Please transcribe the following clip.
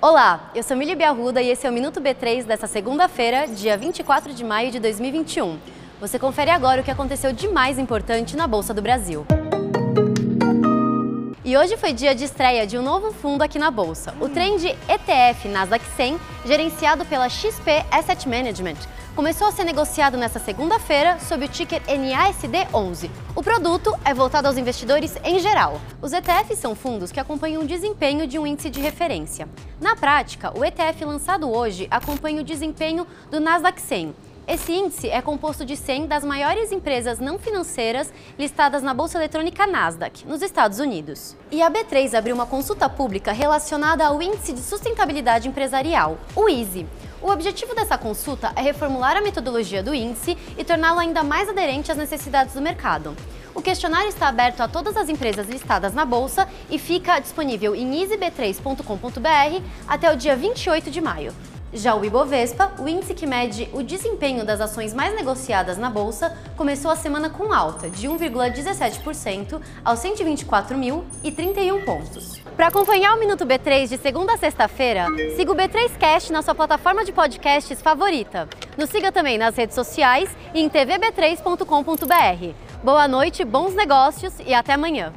Olá, eu sou Mili Biarruda e esse é o Minuto B3 dessa segunda-feira, dia 24 de maio de 2021. Você confere agora o que aconteceu de mais importante na Bolsa do Brasil. E hoje foi dia de estreia de um novo fundo aqui na Bolsa, o trend ETF Nasdaq 100, gerenciado pela XP Asset Management, começou a ser negociado nesta segunda-feira sob o ticker NASD11. O produto é voltado aos investidores em geral. Os ETFs são fundos que acompanham o desempenho de um índice de referência. Na prática, o ETF lançado hoje acompanha o desempenho do Nasdaq 100. Esse índice é composto de 100 das maiores empresas não financeiras listadas na Bolsa Eletrônica Nasdaq, nos Estados Unidos. E a B3 abriu uma consulta pública relacionada ao Índice de Sustentabilidade Empresarial, o ISE. O objetivo dessa consulta é reformular a metodologia do índice e torná-lo ainda mais aderente às necessidades do mercado. O questionário está aberto a todas as empresas listadas na bolsa e fica disponível em easyb3.com.br até o dia 28 de maio. Já o Ibovespa, o índice que mede o desempenho das ações mais negociadas na bolsa, começou a semana com alta de 1,17% aos 124.031 pontos. Para acompanhar o Minuto B3 de segunda a sexta-feira, siga o B3 Cast na sua plataforma de podcasts favorita. Nos siga também nas redes sociais e em tvb3.com.br. Boa noite, bons negócios e até amanhã.